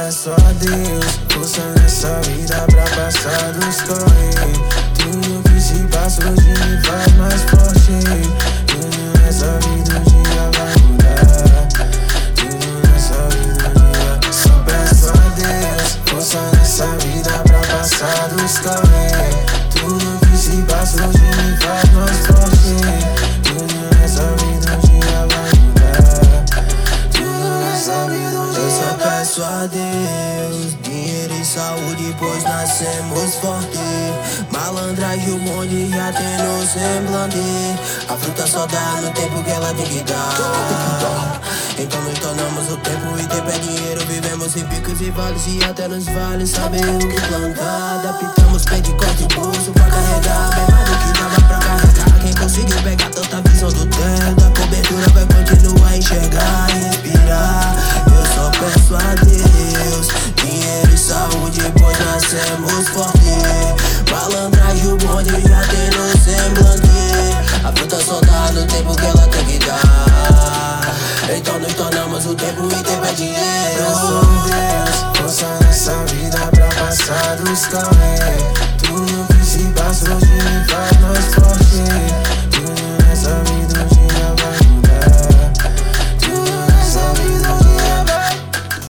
Deus, força nessa vida pra passar dos corre. Tudo que se passa hoje me faz mais forte. Tudo nessa vida um dia vai mudar. Tudo nessa vida um dia. Só peço a Deus, força nessa vida pra passar dos corre. Tudo que se passa hoje me faz mais forte. A Deus dinheiro e saúde, pois nascemos forte. Malandragem, o monte já tem no semblante. A fruta só dá no tempo que ela tem que dar. Então nos tornamos o tempo e tempo é dinheiro. Vivemos em picos e vales e até nos vales saber o que plantar. Adaptamos pente, corte muito tempo e tempo é dinheiro. Eu sou Deus, força nessa vida pra passar dos calmeiros. Tudo que se passou